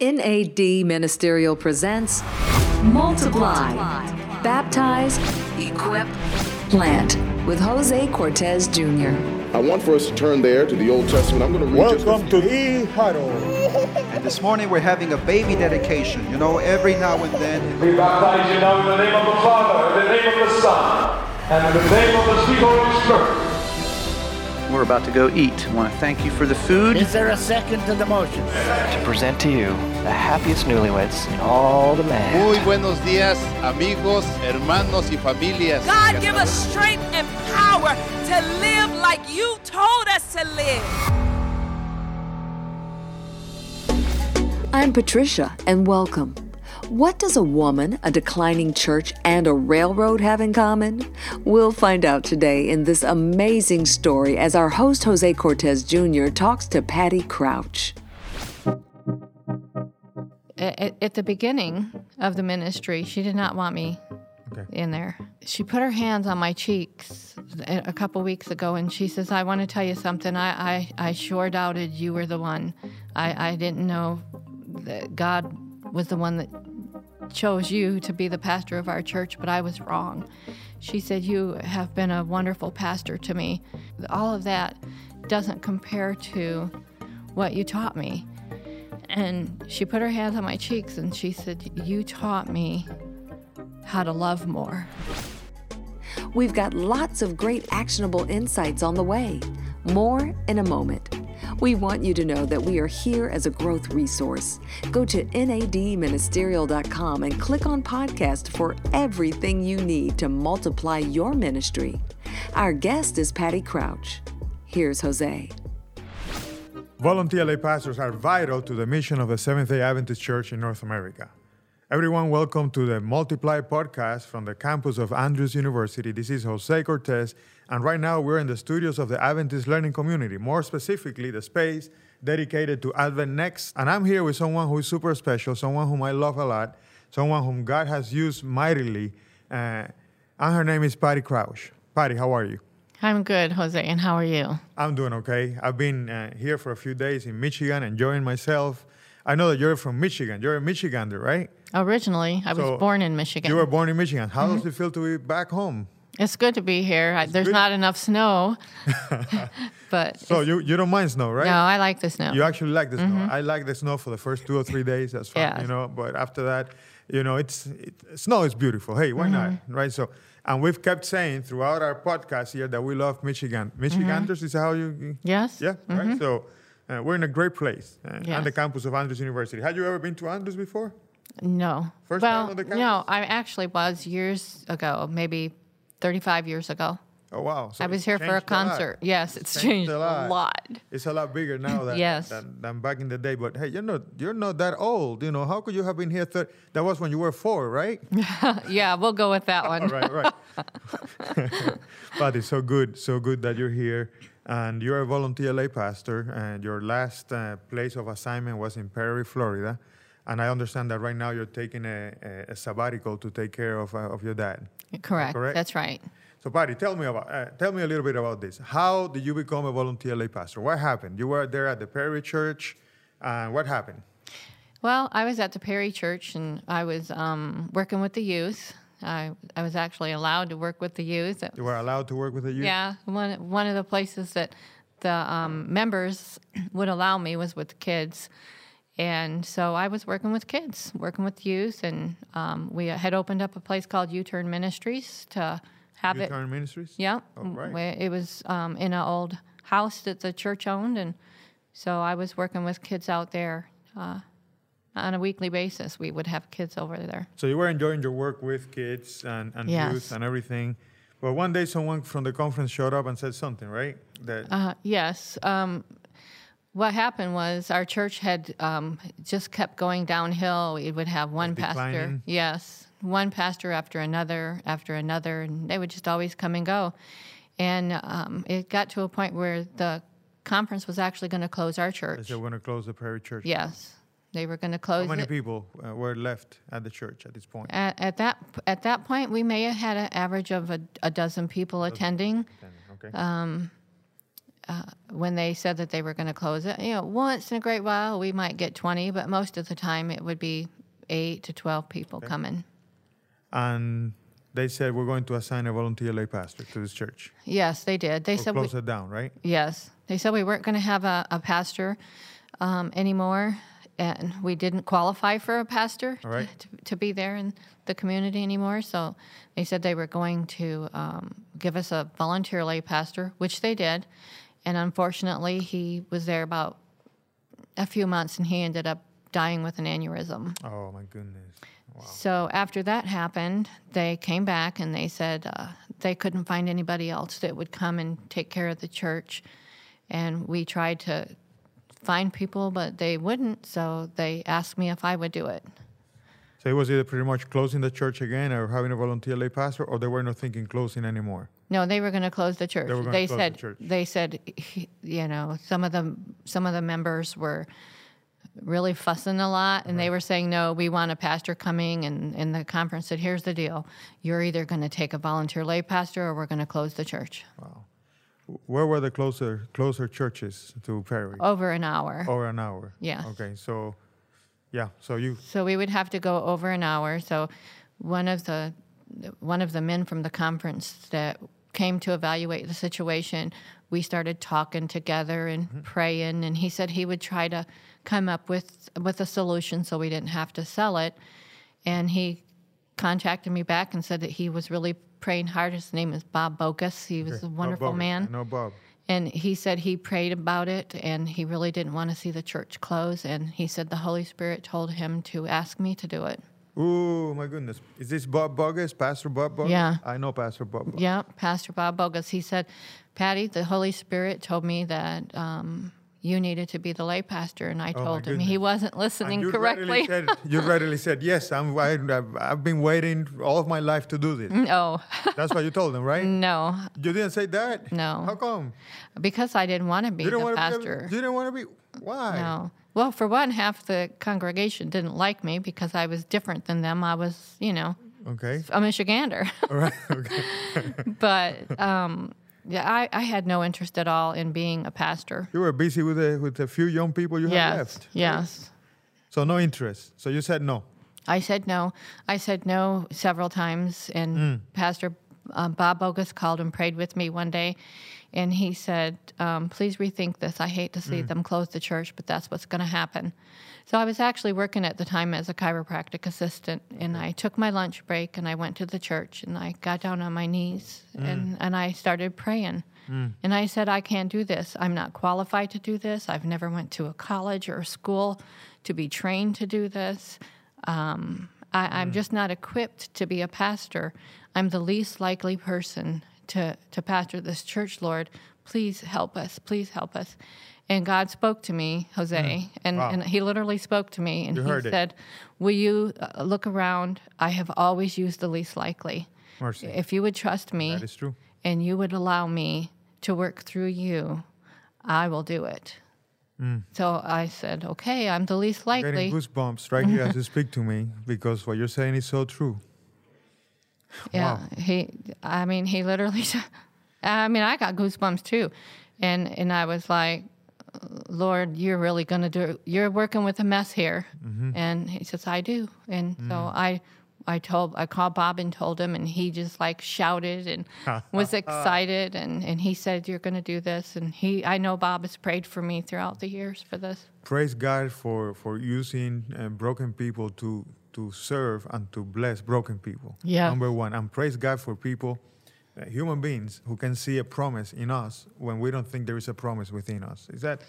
NAD Ministerial presents Multiply, Baptize, Equip, Plant with Jose Cortes Jr. I want for us to turn there to the Old Testament. I'm going to read just a Welcome few- to the huddle. And this morning we're having a baby dedication. You know, every now and then. We baptize you now in the name of the Father, in the name of the Son, and in the name of the sweet Holy Spirit. We're about to go eat. I want to thank you for the food. Is there a second to the motion? to present to you the happiest newlyweds in all the land. Muy buenos días, amigos, hermanos y familias. God, give us strength and power to live like you told us to live. I'm Patricia, and welcome. What does a woman, a declining church, and a railroad have in common? We'll find out today in this amazing story as our host Jose Cortes Jr. talks to Patty Crouch. at, at the beginning of the ministry, she did not want me in there. She put her hands on my cheeks a a couple weeks ago, and she says, "I want to tell you something. I, I, I sure doubted you were the one. I, I didn't know that God was the one that chose you to be the pastor of our church, but I was wrong." She said, "You have been a wonderful pastor to me. All of that doesn't compare to what you taught me." And she put her hands on my cheeks and she said, You taught me how to love more. We've got lots of great actionable insights on the way. More in a moment. We want you to know that we are here as a growth resource. Go to nadministerial.com and click on podcast for everything you need to multiply your ministry. Our guest is Patty Crouch. Here's Jose. Volunteer lay pastors are vital to the mission of the Seventh day Adventist Church in North America. Everyone, welcome to the Multiply podcast from the campus of Andrews University. This is Jose Cortes, and right now we're in the studios of the Adventist Learning Community, more specifically, the space dedicated to AdventNext. And I'm here with someone who is super special, someone whom I love a lot, someone whom God has used mightily, uh, and her name is Patty Crouch. Patty, how are you? I'm good, Jose, and how are you? I'm doing okay. I've been uh, here for a few days in Michigan, enjoying myself. I know that you're from Michigan. You're a Michigander, right? Originally, I was So, born in Michigan. You were born in Michigan. How does it feel to be back home? it's good to be here. I, there's good? not enough snow, but So you, you don't mind snow, right? no, I like the snow. You actually like the snow. I like the snow for the first two or three days. That's fine, Yeah. you know. But after that, you know, it's it, snow is beautiful. Hey, why not, right? So, and we've kept saying throughout our podcast here that we love Michigan. Michiganders is how you. Yes. Yeah. Right. So. Uh, we're in a great place uh, on the campus of Andrews University. Had you ever been to Andrews before? No. First time well, the no. I actually was years ago, maybe 35 years ago. Oh wow! So I was here for a changed concert. Yes, it's changed a lot. lot. It's a lot bigger now than, Yes. than, than back in the day. But hey, you're not you're not that old. You know, how could you have been here? Thir- that was when you were four, right? Yeah, we'll go with that one. right, right. but it's so good, so good that you're here. And you're a volunteer lay pastor, and your last uh, place of assignment was in Perry, Florida. And I understand that right now you're taking a, a, a sabbatical to take care of, uh, of your dad. Correct. Correct? That's right. So, Patty, tell me about uh, tell me a little bit about this. How did you become a volunteer lay pastor? What happened? You were there at the Perry Church, and what happened? Well, I was at the Perry Church and I was um, working with the youth. I, I was actually allowed to work with the youth. You were allowed to work with the youth. Yeah, one one of the places that the um, members would allow me was with the kids, and so I was working with kids, working with youth, and um, we had opened up a place called U-Turn Ministries to have it. U-Turn Ministries. Yeah, Oh, right. it was um, in an old house that the church owned, and so I was working with kids out there. Uh, on a weekly basis, we would have kids over there. So you were enjoying your work with kids and, and Yes. youth and everything. But one day someone from the conference showed up and said something, right? That Uh, yes. Um, what happened was our church had um, just kept going downhill. We would have one pastor. Yes, one pastor after another after another, and they would just always come and go. And um, it got to a point where the conference was actually going to close our church. said we're going to close the Perry Church. Yes, they were going to close. How many it. people uh, were left at the church at this point? At, at that at that point, we may have had an average of a, a dozen people attending. Okay. uh, uh, when they said that they were going to close it, you know, once in a great while we might get 20, but most of the time it would be eight to 12 people okay. coming. And they said we're going to assign a volunteer lay pastor to this church. Yes, they did. They or said close we, it down, right? Yes, they said we weren't going to have a, a pastor um, anymore, and we didn't qualify for a pastor right. to, to, be there in the community anymore. So they said they were going to um, give us a volunteer lay pastor, which they did. And unfortunately, he was there about a few months, and he ended up dying with an aneurysm. Oh my goodness. Wow. So after that happened, they came back and they said uh, they couldn't find anybody else that would come and take care of the church. And we tried to find people, but they wouldn't. So they asked me if I would do it. So it was either pretty much closing the church again or having a volunteer lay pastor, or they were not thinking closing anymore. No, they were going to close the church. They, were they close said the church. they said you know some of the some of the members were really fussing a lot and right. they were saying no we want a pastor coming and, and the conference said here's the deal you're either going to take a volunteer lay pastor or we're going to close the church wow where were the closer closer churches to Perry? Over an hour. Over an hour. Yeah. Okay, so yeah, so you. So we would have to go over an hour. So one of the one of the men from the conference that came to evaluate the situation, we started talking together and mm-hmm. praying, and he said he would try to come up with with a solution so we didn't have to sell it. And he contacted me back and said that he was really praying hard. His name is Bob Bogus. He was okay. a wonderful man. No Bob. And he said he prayed about it and he really didn't want to see the church close. And he said the Holy Spirit told him to ask me to do it. Oh, my goodness. Is this Bob Bogus, Pastor Bob Bogus? Yeah. I know Pastor Bob Bogus. Yeah, Pastor Bob Bogus. He said, Patty, the Holy Spirit told me that um, you needed to be the lay pastor. And I oh told him he wasn't listening you correctly. Said, you readily said, yes, I'm, I, I've been waiting all of my life to do this. No. That's what you told him, right? No. You didn't say that? No. How come? Because I didn't want to be the pastor. Be, you didn't want to be, why? No. Well, for one, half the congregation didn't like me because I was different than them. I was, you know, okay, a Michigander. All right. Okay. but um, yeah, I, I had no interest at all in being a pastor. You were busy with the with the few young people you yes, had left. Yes. Right? So no interest. So you said no. I said no. I said no several times, and mm. Pastor uh, Bob Bogus called and prayed with me one day, and he said, um, "Please rethink this. I hate to see mm. them close the church, but that's what's going to happen." So I was actually working at the time as a chiropractic assistant, and I took my lunch break and I went to the church and I got down on my knees mm. and, and I started praying. Mm. And I said, I can't do this. I'm not qualified to do this. I've never went to a college or a school to be trained to do this. Um, I, am mm. just not equipped to be a pastor. I'm the least likely person to, to pastor this church, Lord. Please help us. Please help us. And God spoke to me, Jose, mm. and, wow. and He literally spoke to me, and you He said, Will you uh, look around? I have always used the least likely. Mercy. If you would trust me, that is true. and you would allow me to work through you, I will do it. Mm. So I said, okay, I'm the least likely. Getting goosebumps right here as you speak to me because what you're saying is so true. Yeah, wow. he. I mean, he literally. I mean, I got goosebumps too, and and I was like, Lord, you're really going to do. You're working with a mess here, mm-hmm. and he says, I do, and mm. so I. I told I called Bob and told him and he just like shouted and was excited and, and he said you're going to do this and he I know Bob has prayed for me throughout the years for this. Praise God for for using uh, broken people to to serve and to bless broken people. Yeah. Number 1 and praise God for people uh, human beings who can see a promise in us when we don't think there is a promise within us. Is that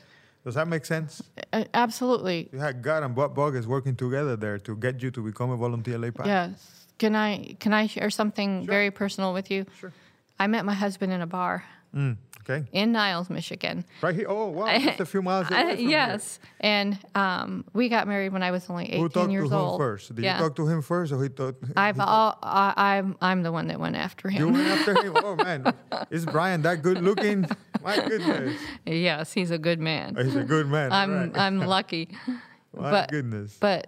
does that make sense? Uh, absolutely. You had God and Bob Bogus working together there to get you to become a volunteer lay pastor. Yes. Can I can I share something sure. very personal with you? Sure. I met my husband in a bar. Mm. Okay. In Niles, Michigan. Right here. Oh, wow. Just a few miles away. Yes. Here. And um, we got married when I was only 18 Who talked years to old. First? Did yeah. you talk to him first, or he thought? I've he all. I, I'm. I'm the one that went after him. You went after him. Oh man, is Brian that good looking? My goodness. Yes, he's a good man. He's a good man. I'm. right. I'm lucky. My but, goodness. But.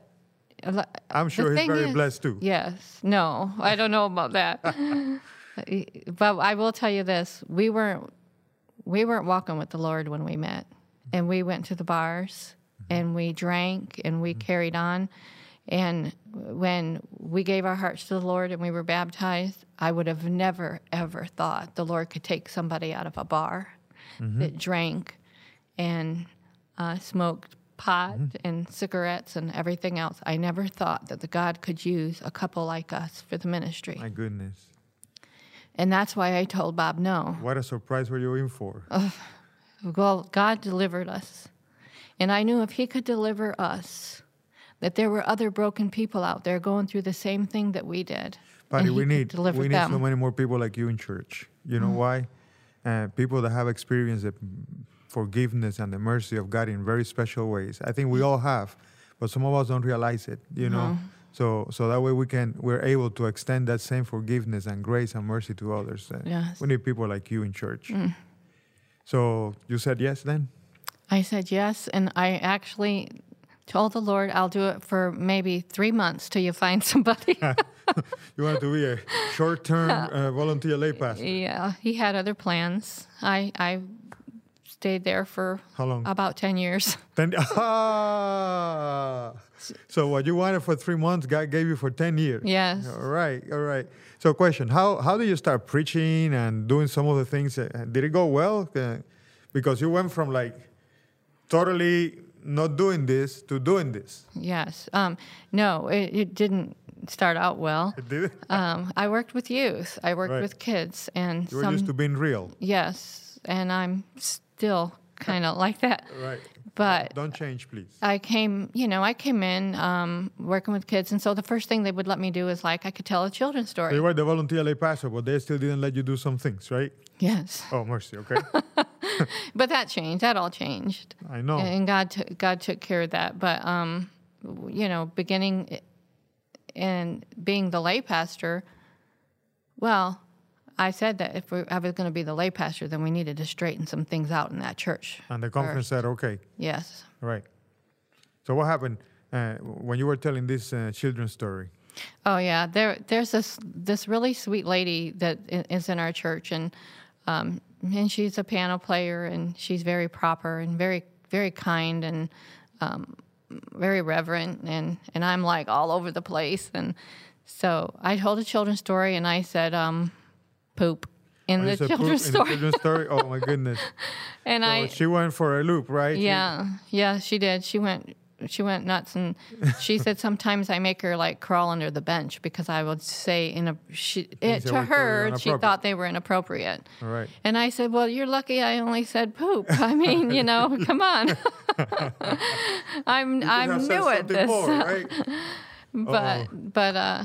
I'm sure he's very is, blessed too. Yes. No, I don't know about that. But I will tell you this: we weren't we weren't walking with the Lord when we met. And we went to the bars and we drank and we carried on. And when we gave our hearts to the Lord and we were baptized, I would have never, ever thought the Lord could take somebody out of a bar Mm-hmm. that drank and uh, smoked pot Mm-hmm. and cigarettes and everything else. I never thought that the God could use a couple like us for the ministry. My goodness. And that's why I told Bob no. What a surprise were you in for? Well, God delivered us. And I knew if He could deliver us, that there were other broken people out there going through the same thing that we did. Patty, we need we need them. so many more people like you in church. You know why? Uh, people that have experienced the forgiveness and the mercy of God in very special ways. I think we all have, but some of us don't realize it. You know, so so that way we can we're able to extend that same forgiveness and grace and mercy to others. Uh, Yes. We need people like you in church. So you said yes then? I said yes, and I actually told the Lord I'll do it for maybe three months till you find somebody. You wanted to be a short-term uh, volunteer lay pastor. yeah, he had other plans. I I stayed there for How long? about ten years. Ten, ah, so what you wanted for three months, God gave you for ten years. Yes. All right, all right. So, question: How how did you start preaching and doing some of the things? Did it go well? Uh, because you went from like totally not doing this to doing this. Yes. Um, no, it, it didn't start out well. It Did? Um, I worked with youth. I worked Right. with kids, and you were some used to being real. yes, and I'm still kind of like that. Right. But Don't change, please. I came, you know, I came in um, working with kids, and so the first thing they would let me do is like I could tell a children's So story. you were the volunteer lay pastor, but they still didn't let you do some things, right? yes, Oh, mercy. Okay. but that changed. That all changed. I know. and God took God took care of that. But um, you know, beginning and being the lay pastor, well, I said that if we, I was going to be the lay pastor, then we needed to straighten some things out in that church. And the conference first. said, okay. Yes. Right. So what happened uh, when you were telling this uh, children's story? Oh yeah, there there's this this really sweet lady that is in our church, and um, and she's a piano player, and she's very proper and very very kind and um, very reverent, and and I'm like all over the place, and so I told a children's story, and I said um, poop in Oh, the children's in the children's story. Oh my goodness! and So I she went for a loop, right? She- yeah, yeah, she did. She went she went nuts and she said sometimes I make her like crawl under the bench because I would say in a she it, to her she thought they were inappropriate. All right. And I said, "Well, you're lucky I only said poop. I mean, you know, come on. I'm I'm new at this." More, right? but but uh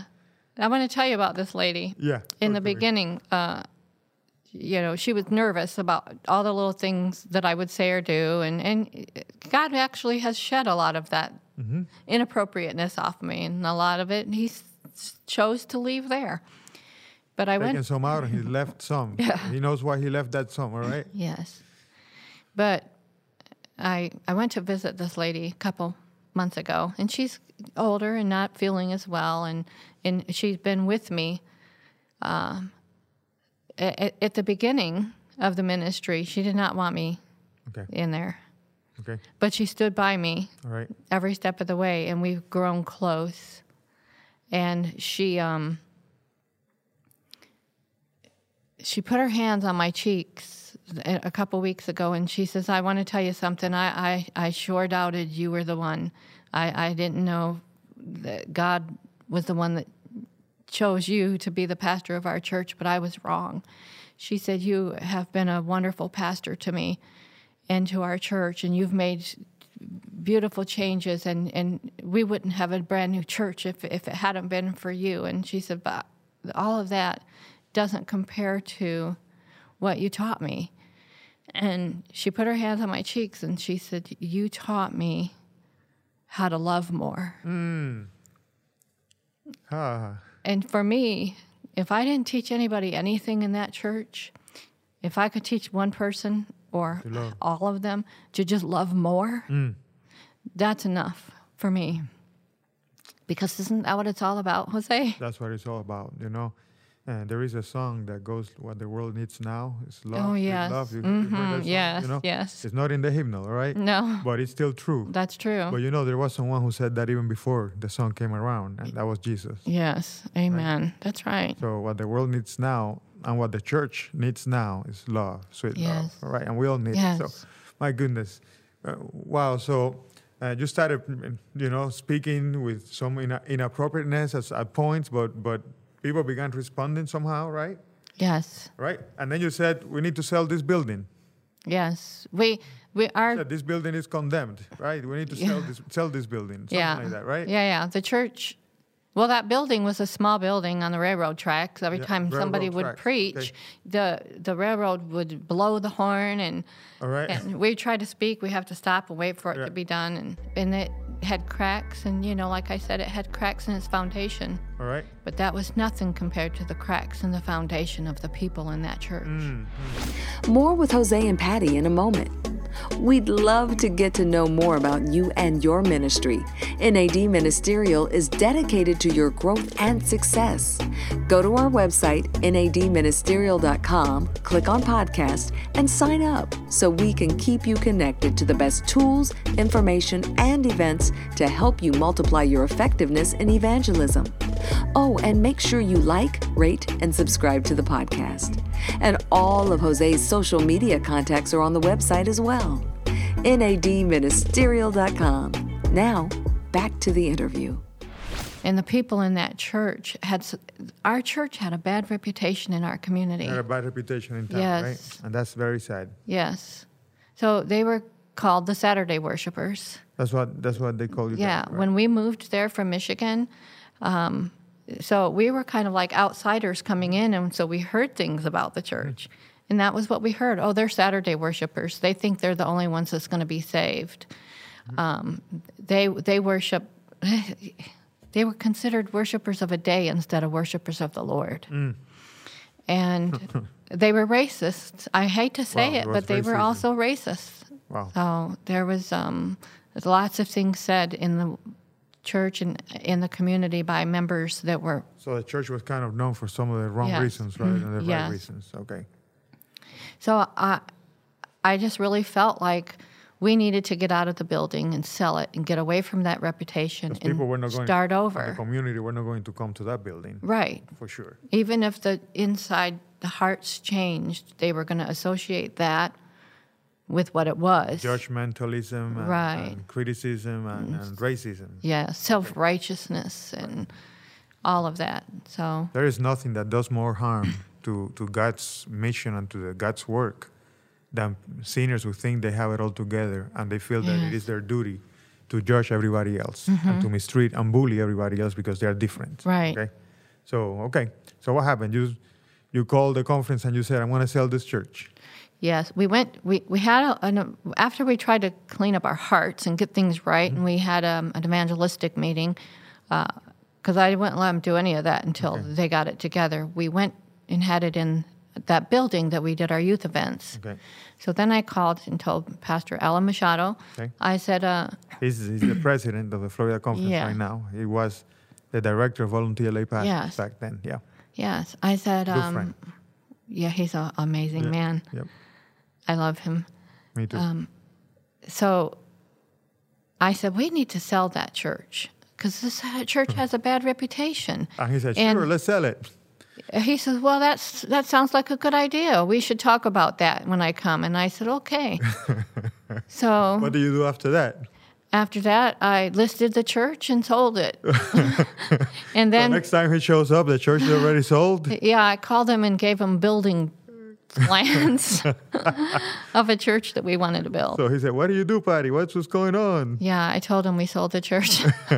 I want to tell you about this lady. Yeah. In the beginning, uh, you know, she was nervous about all the little things that I would say or do, and and God actually has shed a lot of that Mm-hmm. inappropriateness off me, and a lot of it He chose to leave there. But I Taking went, some out and he left some. Yeah. He knows why he left that some. All right. yes, but I I went to visit this lady a couple months ago, and she's older and not feeling as well, and and she's been with me. Um, at, at the beginning of the ministry, she did not want me Okay. in there, Okay. but she stood by me right. every step of the way, and we've grown close. And she um, she put her hands on my cheeks a couple weeks ago, and she says, "I want to tell you something. I I, I sure doubted you were the one. I, I didn't know that God was the one that chose you to be the pastor of our church, but I was wrong." She said, "You have been a wonderful pastor to me." and to our church, and you've made beautiful changes, and, and we wouldn't have a brand new church if, if it hadn't been for you. And she said, but all of that doesn't compare to what you taught me. And she put her hands on my cheeks and she said, You taught me how to love more. Ah. And for me, if I didn't teach anybody anything in that church, if I could teach one person or all of them to just love more, that's enough for me. Because isn't that what it's all about, Jose? That's what it's all about, you know. And there is a song that goes, "What the world needs now is love." Oh, yes. love. You, Mhm, you song, yes, you know? yes. It's not in the hymnal, all right? No. But it's still true. That's true. But you know, there was someone who said that even before the song came around, and that was Jesus. yes. Amen. That's right. So what the world needs now, and what the church needs now, is love, sweet love. Yes. All right, and we all need it. So, my goodness, uh, wow. So. Uh, you started, you know, speaking with some ina- inappropriateness as, at points, but but people began responding somehow, right? Yes. Right, and then you said we need to sell this building. Yes. We we are Said this building is condemned, right? We need to sell this sell this building, something yeah. like that, right? Yeah, yeah. The church well, that building was a small building on the railroad tracks. Every Yeah, time somebody would tracks, preach, okay. the the railroad would blow the horn, and All right. and we try to speak. We have to stop and wait for it Yeah. to be done, and and it had cracks, and you know, like I said, it had cracks in its foundation. All right. But that was nothing compared to the cracks in the foundation of the people in that church. Mm. More with Jose and Patty in a moment. We'd love to get to know more about you and your ministry. NAD Ministerial is dedicated to your growth and success. Go to our website, nadministerial.com, click on podcast, and sign up so we can keep you connected to the best tools, information, and events to help you multiply your effectiveness in evangelism. Oh, and make sure you like, rate, and subscribe to the podcast. And all of Jose's social media contacts are on the website as well. NADministerial.com. Now, back to the interview. And the people in that church had, our church had a bad reputation in our community. Had a bad reputation in town, Yes. right? And that's very sad. Yes. So they were called the Saturday worshipers. That's what that's what they call you. Yeah. guys, right? When we moved there from Michigan, um, so we were kind of like outsiders coming in, and so we heard things about the church. And that was what we heard. Oh, they're Saturday worshipers. They think they're the only ones that's going to be saved. Um, they they worship. They were considered worshipers of a day instead of worshipers of the Lord. Mm. And they were racist. I hate to say Wow, it, but they were also racist. Wow. So there was um, lots of things said in the church and in the community by members that were So the church was kind of known for some of the wrong Yes. reasons rather than the mm-hmm. Yes. right reasons. Okay. So I, I just really felt like we needed to get out of the building and sell it and get away from that reputation Because people were and not going start over. The community were not going to come to that building. Right. For sure. Even if the inside, the hearts changed, they were going to associate that with what it was. Judgmentalism and, Right. and criticism and, and racism. Yeah, self righteousness and all of that. So There is nothing that does more harm to, to God's mission and to the God's work than sinners who think they have it all together and they feel that it Yes. is their duty to judge everybody else and Mhm. to mistreat and bully everybody else because they are different. Right. Okay. So okay. So what happened? You you called the conference and you said, I'm gonna sell this church. Yes, we went. We we had a, an, after we tried to clean up our hearts and get things right, and we had um, an evangelistic meeting because I wouldn't let them do any of that until they got it together. We went and had it in that building that we did our youth events. Okay. So then I called and told Pastor Alan Machado. Okay. I said, uh, He's, he's the president of the Florida Conference Yeah. right now. He was the director of Volunteer Lay Pastors Yes. back then. Yeah. "Yes." I said, um. "Yeah, he's an amazing Yeah. man. Yep. I love him." Me too. Um, so I said, we need to sell that church because this uh, church has a bad reputation. and he said, and- sure, let's sell it. He says, well, that's that sounds like a good idea. We should talk about that when I come. And I said, okay. so What do you do after that? after that, I listed the church and sold it. and so then, next time he shows up, the church is already sold. yeah, I called him and gave him building plans of a church that we wanted to build. So he said, "What do you do, Patty? What's what's going on?" Yeah, I told him we sold the church.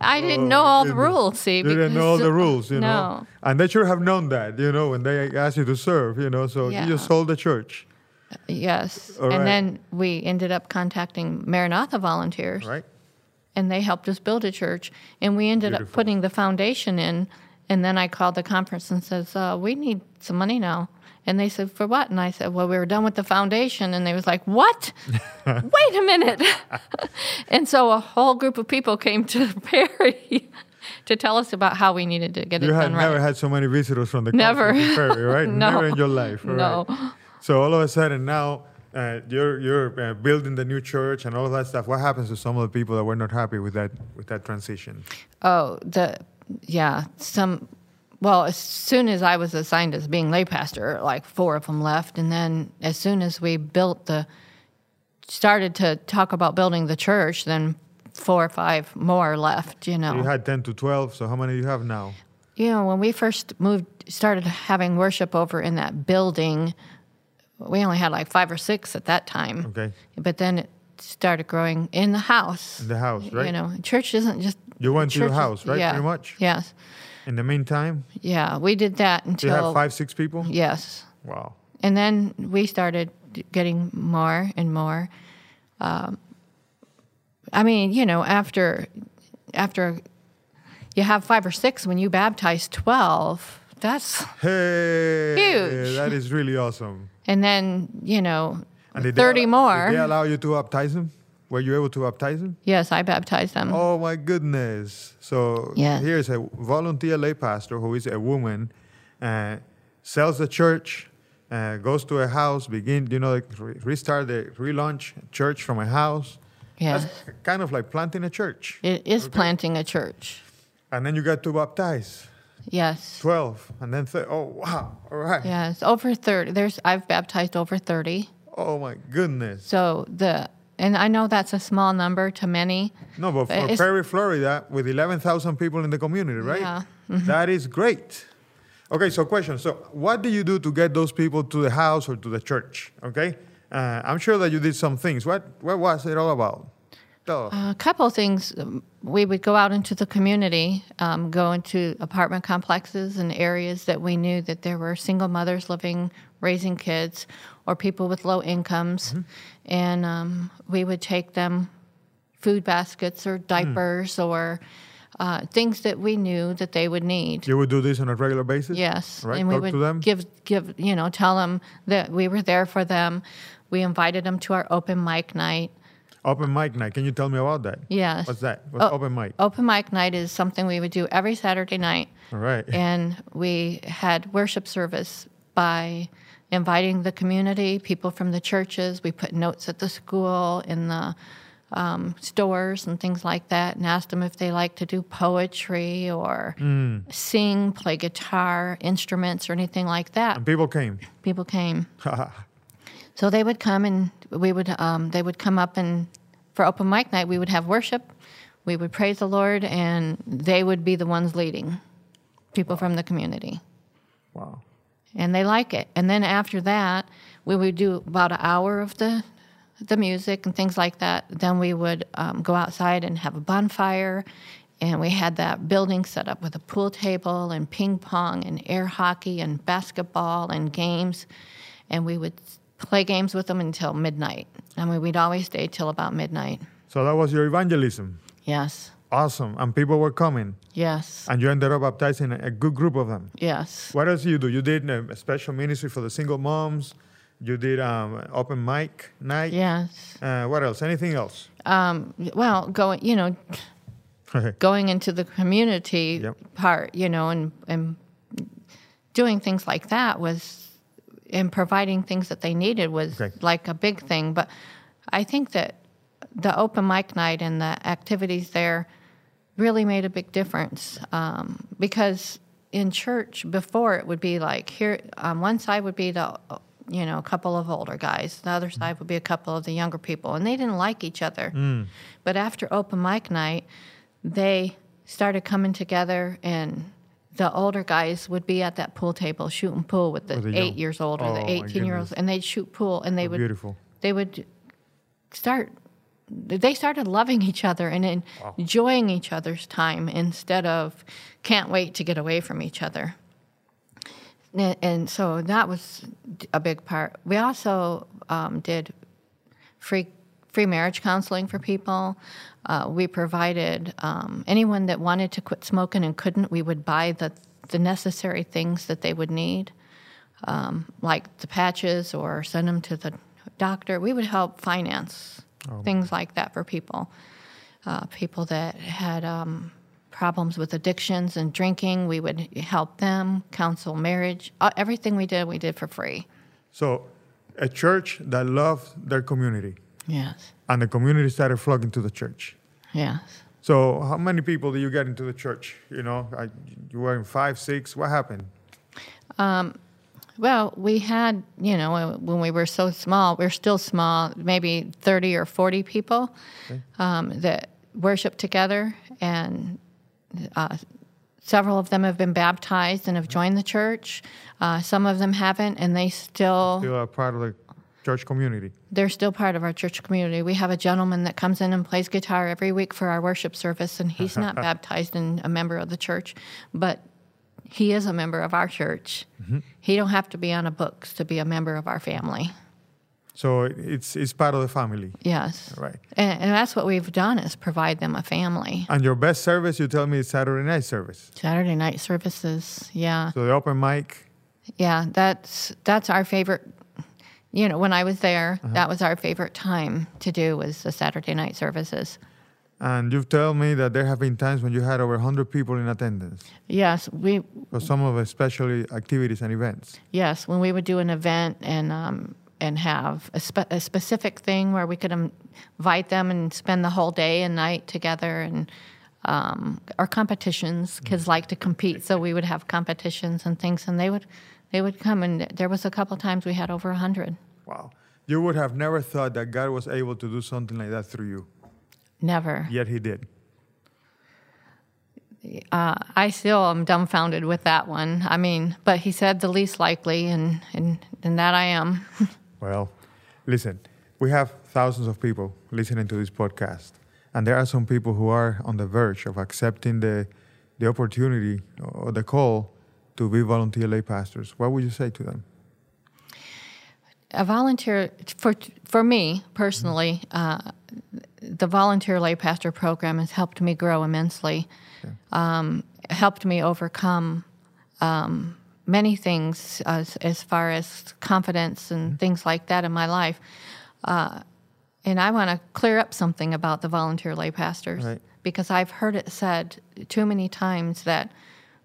I didn't oh, know all the rules, see. You didn't know all the rules, you know. No. And they should have known that, you know, when they asked you to serve, you know. So Yeah. you just sold the church, uh, Yes. All right. And then we ended up contacting Maranatha volunteers, right? and they helped us build a church. And we ended up putting the foundation in. And then I called the conference and says, uh, "We need some money now." And they said, "For what?" And I said, "Well, we were done with the foundation." And they was like, "What? Wait a minute!" and so a whole group of people came to Perry to tell us about how we needed to get you it had done never right. had so many visitors from the Never. Ferry, right? No. Never in your life. all No. right. So all of a sudden now uh, you're you're uh, building the new church and all of that stuff. What happens to some of the people that were not happy with that with that transition? Oh, the yeah, some. Well, as soon as I was assigned as being lay pastor, like four of them left, and then as soon as we built the, started to talk about building the church, then four or five more left. You know, You had ten to twelve. So how many do you have now? you know, when we first moved, started having worship over in that building, we only had like five or six at that time. Okay. But then it started growing in the house. In the house, right? You know, church isn't just. You went to your house, right? Yeah, Pretty much. Yes. In the meantime, Yeah, we did that until. you have five, six people? Yes. Wow. And then we started getting more and more. Um, I mean, you know, after after you have five or six, when you baptize twelve, that's Hey, Huge. that is really awesome. and then you know, And did they thirty more. Did they allow you to baptize them? Were you able to baptize them? yes, I baptized them. Oh my goodness! So Yes. here's a volunteer lay pastor who is a woman, uh, sells the church, uh, goes to a house, begin you know restart the relaunch church from a house. yes, That's kind of like planting a church. it is planting a church. And then you got to baptize Yes. twelve, and then th- oh wow, all right. Yes, over thirty. There's I've baptized over thirty. Oh my goodness! So the and I know that's a small number to many. No, but for It's- Perry, Florida, with 11,000 people in the community, right? Yeah. Mm-hmm. That is great. Okay, so question. So, what do you do to get those people to the house or to the church? Okay, uh, I'm sure that you did some things. What What was it all about? A couple of things. We would go out into the community, um, go into apartment complexes and areas that we knew that there were single mothers living, raising kids, or people with low incomes, and um, we would take them food baskets or diapers or uh, things that we knew that they would need. you would do this on a regular basis. Yes, Right. and we Talk would to them. give give you know tell them that we were there for them. We invited them to our open mic night. Open mic night. Can you tell me about that? Yes. What's that? What's Oh, open mic? Open mic night is something we would do every Saturday night. All right. And we had worship service by inviting the community, people from the churches. We put notes at the school, in the um, stores, and things like that, and asked them if they like to do poetry or Mm. sing, play guitar, instruments, or anything like that. and people came. People came. So they would come and we would um, they would come up and for open mic night we would have worship, we would praise the Lord, and they would be the ones leading people from the community, wow. and they like it. And then after that, we would do about an hour of the the music and things like that. Then we would um, go outside and have a bonfire. And we had that building set up with a pool table and ping pong and air hockey and basketball and games. And we would play games with them until midnight. I mean, we'd always stay till about midnight. So that was your evangelism. Yes. Awesome. And people were coming, Yes. and you ended up baptizing a good group of them. Yes. What else you do? You did uh, a special ministry for the single moms. You did um, open mic night. Yes. Uh, what else? Anything else? Um, well, going, you know, going into the community Yep. part, you know, and, and doing things like that was, and providing things that they needed was Okay. like a big thing. But I think that the open mic night and the activities there really made a big difference um, because in church before it would be like here on one side would be the you know a couple of older guys. The other side would be a couple of the younger people. And they didn't like each other. But after open mic night they started coming together and the older guys would be at that pool table shooting pool with the the eight years old or Oh, the 18 year olds and they'd shoot pool and they would Beautiful. they would start they started loving each other and en- enjoying each other's time instead of can't wait to get away from each other. And, and so that was a big part. We also um, did free free marriage counseling for people uh, we provided um, anyone that wanted to quit smoking and couldn't we would buy the the necessary things that they would need um, like the patches or send them to the doctor. We would help finance things like that for people, uh, people that had um, problems with addictions and drinking, we would help them, counsel marriage. Uh, everything we did, we did for free. So, a church that loved their community. Yes. And the community started flocking to the church. Yes. So, how many people did you get into the church? You know, you were in five, six. What happened? Um, well, we had, you know, when we were so small, we're still small, maybe 30 or 40 people okay. um, that worship together. And uh, several of them have been baptized and have joined the church. Uh, some of them haven't, and they still. Still are part of the church community. They're still part of our church community. We have a gentleman that comes in and plays guitar every week for our worship service, and he's not baptized and a member of the church, but he is a member of our church. Mm-hmm. He don't have to be on a books to be a member of our family. So it's it's part of the family. Yes. Right. And, and, that's what we've done is provide them a family. And your best service, you tell me, is Saturday night service. Saturday night services, yeah. So the open mic. Yeah, that's that's our favorite. You know, when I was there, uh-huh. that was our favorite time to do was the Saturday night services. And you've told me that there have been times when you had over 100 people in attendance. Yes, we. For some of the special activities and events. Yes, when we would do an event and um, and have a, spe- a, specific thing where we could invite them and spend the whole day and night together and um, our competitions. Kids mm-hmm. like to compete, so we would have competitions and things, and they would they would come. And there was a couple times we had over hundred. Wow! You would have never thought that God was able to do something like that through you. Never. Yet He did. Uh, I still am dumbfounded with that one. I mean, but he said the least likely, and and, and that I am. Well, listen, we have thousands of people listening to this podcast, and there are some people who are on the verge of accepting the, the opportunity or the call to be volunteer lay pastors. What would you say to them? A volunteer, for, for me personally, mm-hmm. uh, the volunteer lay pastor program has helped me grow immensely, um, helped me overcome um, many things as, as far as confidence and mm-hmm. things like that in my life. Uh, and I want to clear up something about the volunteer lay pastors right. because I've heard it said too many times that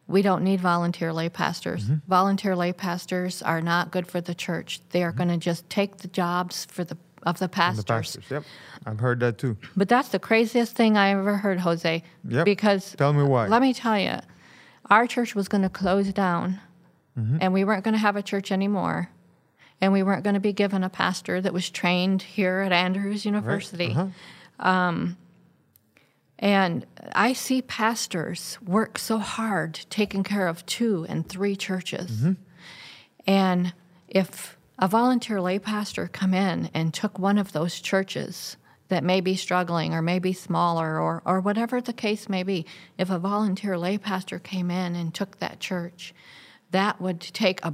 we don't need volunteer lay pastors. Mm-hmm. Volunteer lay pastors are not good for the church. They are mm-hmm. going to just take the jobs for the of the pastors. The pastors. Yep, I've heard that too. But that's the craziest thing I ever heard, Jose. Yep. Because tell me why. Let me tell you, our church was going to close down mm-hmm. and we weren't going to have a church anymore. And we weren't going to be given a pastor that was trained here at Andrews University. Right. Uh-huh. Um, and I see pastors work so hard taking care of two and three churches. Mm-hmm. And if a volunteer lay pastor come in and took one of those churches that may be struggling or may be smaller or, or whatever the case may be, if a volunteer lay pastor came in and took that church that would take a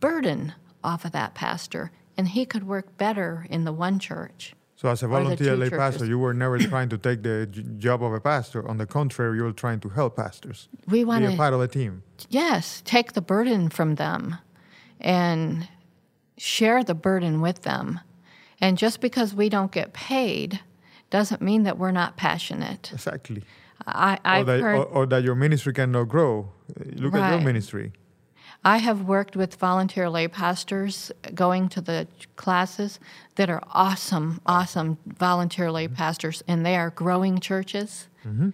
burden off of that pastor and he could work better in the one church. So, as a volunteer lay pastor, you were never trying to take the job of a pastor. On the contrary, you were trying to help pastors. We want to be a part of a team. Yes, take the burden from them and share the burden with them. And just because we don't get paid doesn't mean that we're not passionate. Exactly. I, or that, heard, or, or that your ministry cannot grow. Look right. at your ministry. I have worked with volunteer lay pastors going to the classes that are awesome, awesome volunteer lay pastors, and they are growing churches. Mm-hmm.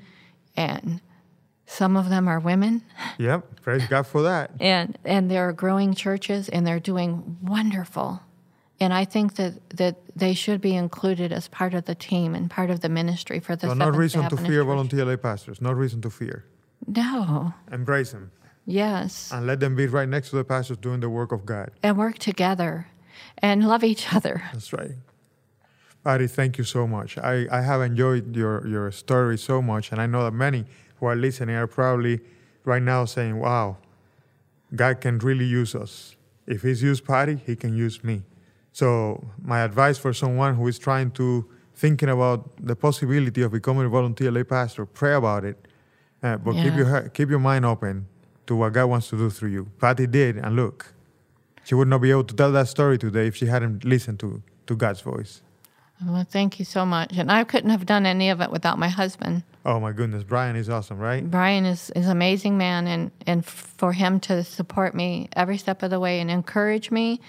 And some of them are women. Yep, praise God for that. And and they're growing churches, and they're doing wonderful. And I think that, that they should be included as part of the team and part of the ministry for the. So no reason to fear volunteer lay pastors. No reason to fear. No. Embrace them. Yes. And let them be right next to the pastors doing the work of God. And work together and love each other. That's right. Patty, thank you so much. I, I have enjoyed your, your story so much, and I know that many who are listening are probably right now saying, wow, God can really use us. If He's used Patty, He can use me. So, my advice for someone who is trying to, thinking about the possibility of becoming a volunteer lay pastor, pray about it, uh, but yeah. keep, your, keep your mind open to what God wants to do through you. Patty did, and look, she would not be able to tell that story today if she hadn't listened to, to God's voice. Well, thank you so much. And I couldn't have done any of it without my husband. Oh my goodness, Brian is awesome, right? Brian is is amazing man, and and for him to support me every step of the way and encourage me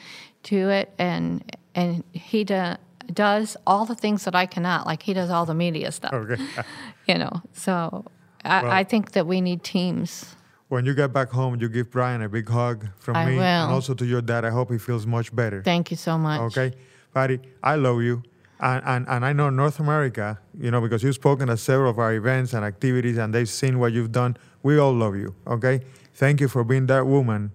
to it, and and he do, does all the things that I cannot. Like he does all the media stuff. Okay. you know, so I, well, I think that we need teams. When you get back home, you give Brian a big hug from I me, will. and also to your dad. I hope he feels much better. Thank you so much. Okay, Patty, I love you. And, and, and I know North America, you know, because you've spoken at several of our events and activities and they've seen what you've done. We all love you, okay? Thank you for being that woman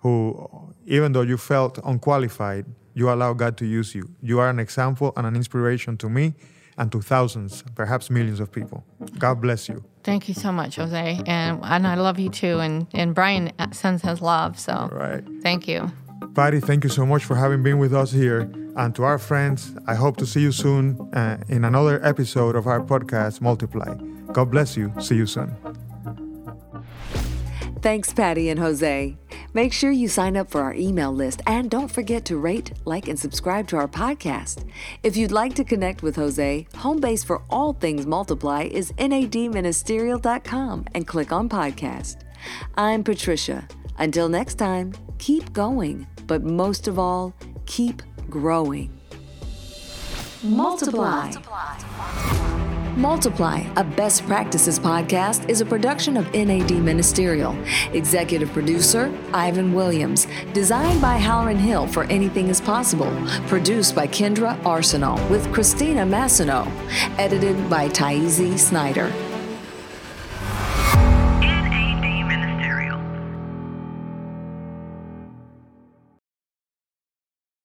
who, even though you felt unqualified, you allow God to use you. You are an example and an inspiration to me and to thousands, perhaps millions of people. God bless you. Thank you so much, Jose. And, and I love you too. And, and Brian sends his love. So all right. thank you. Patty, thank you so much for having been with us here. And to our friends, I hope to see you soon uh, in another episode of our podcast, Multiply. God bless you. See you soon. Thanks, Patty and Jose. Make sure you sign up for our email list and don't forget to rate, like, and subscribe to our podcast. If you'd like to connect with Jose, home base for all things Multiply is nadministerial.com and click on podcast. I'm Patricia. Until next time, keep going, but most of all, keep growing. Multiply. Multiply. a best practices podcast, is a production of NAD Ministerial. Executive producer, Ivan Williams. Designed by Halloran Hill for Anything is Possible. Produced by Kendra Arsenal with Christina Massino. Edited by Taizi Snyder.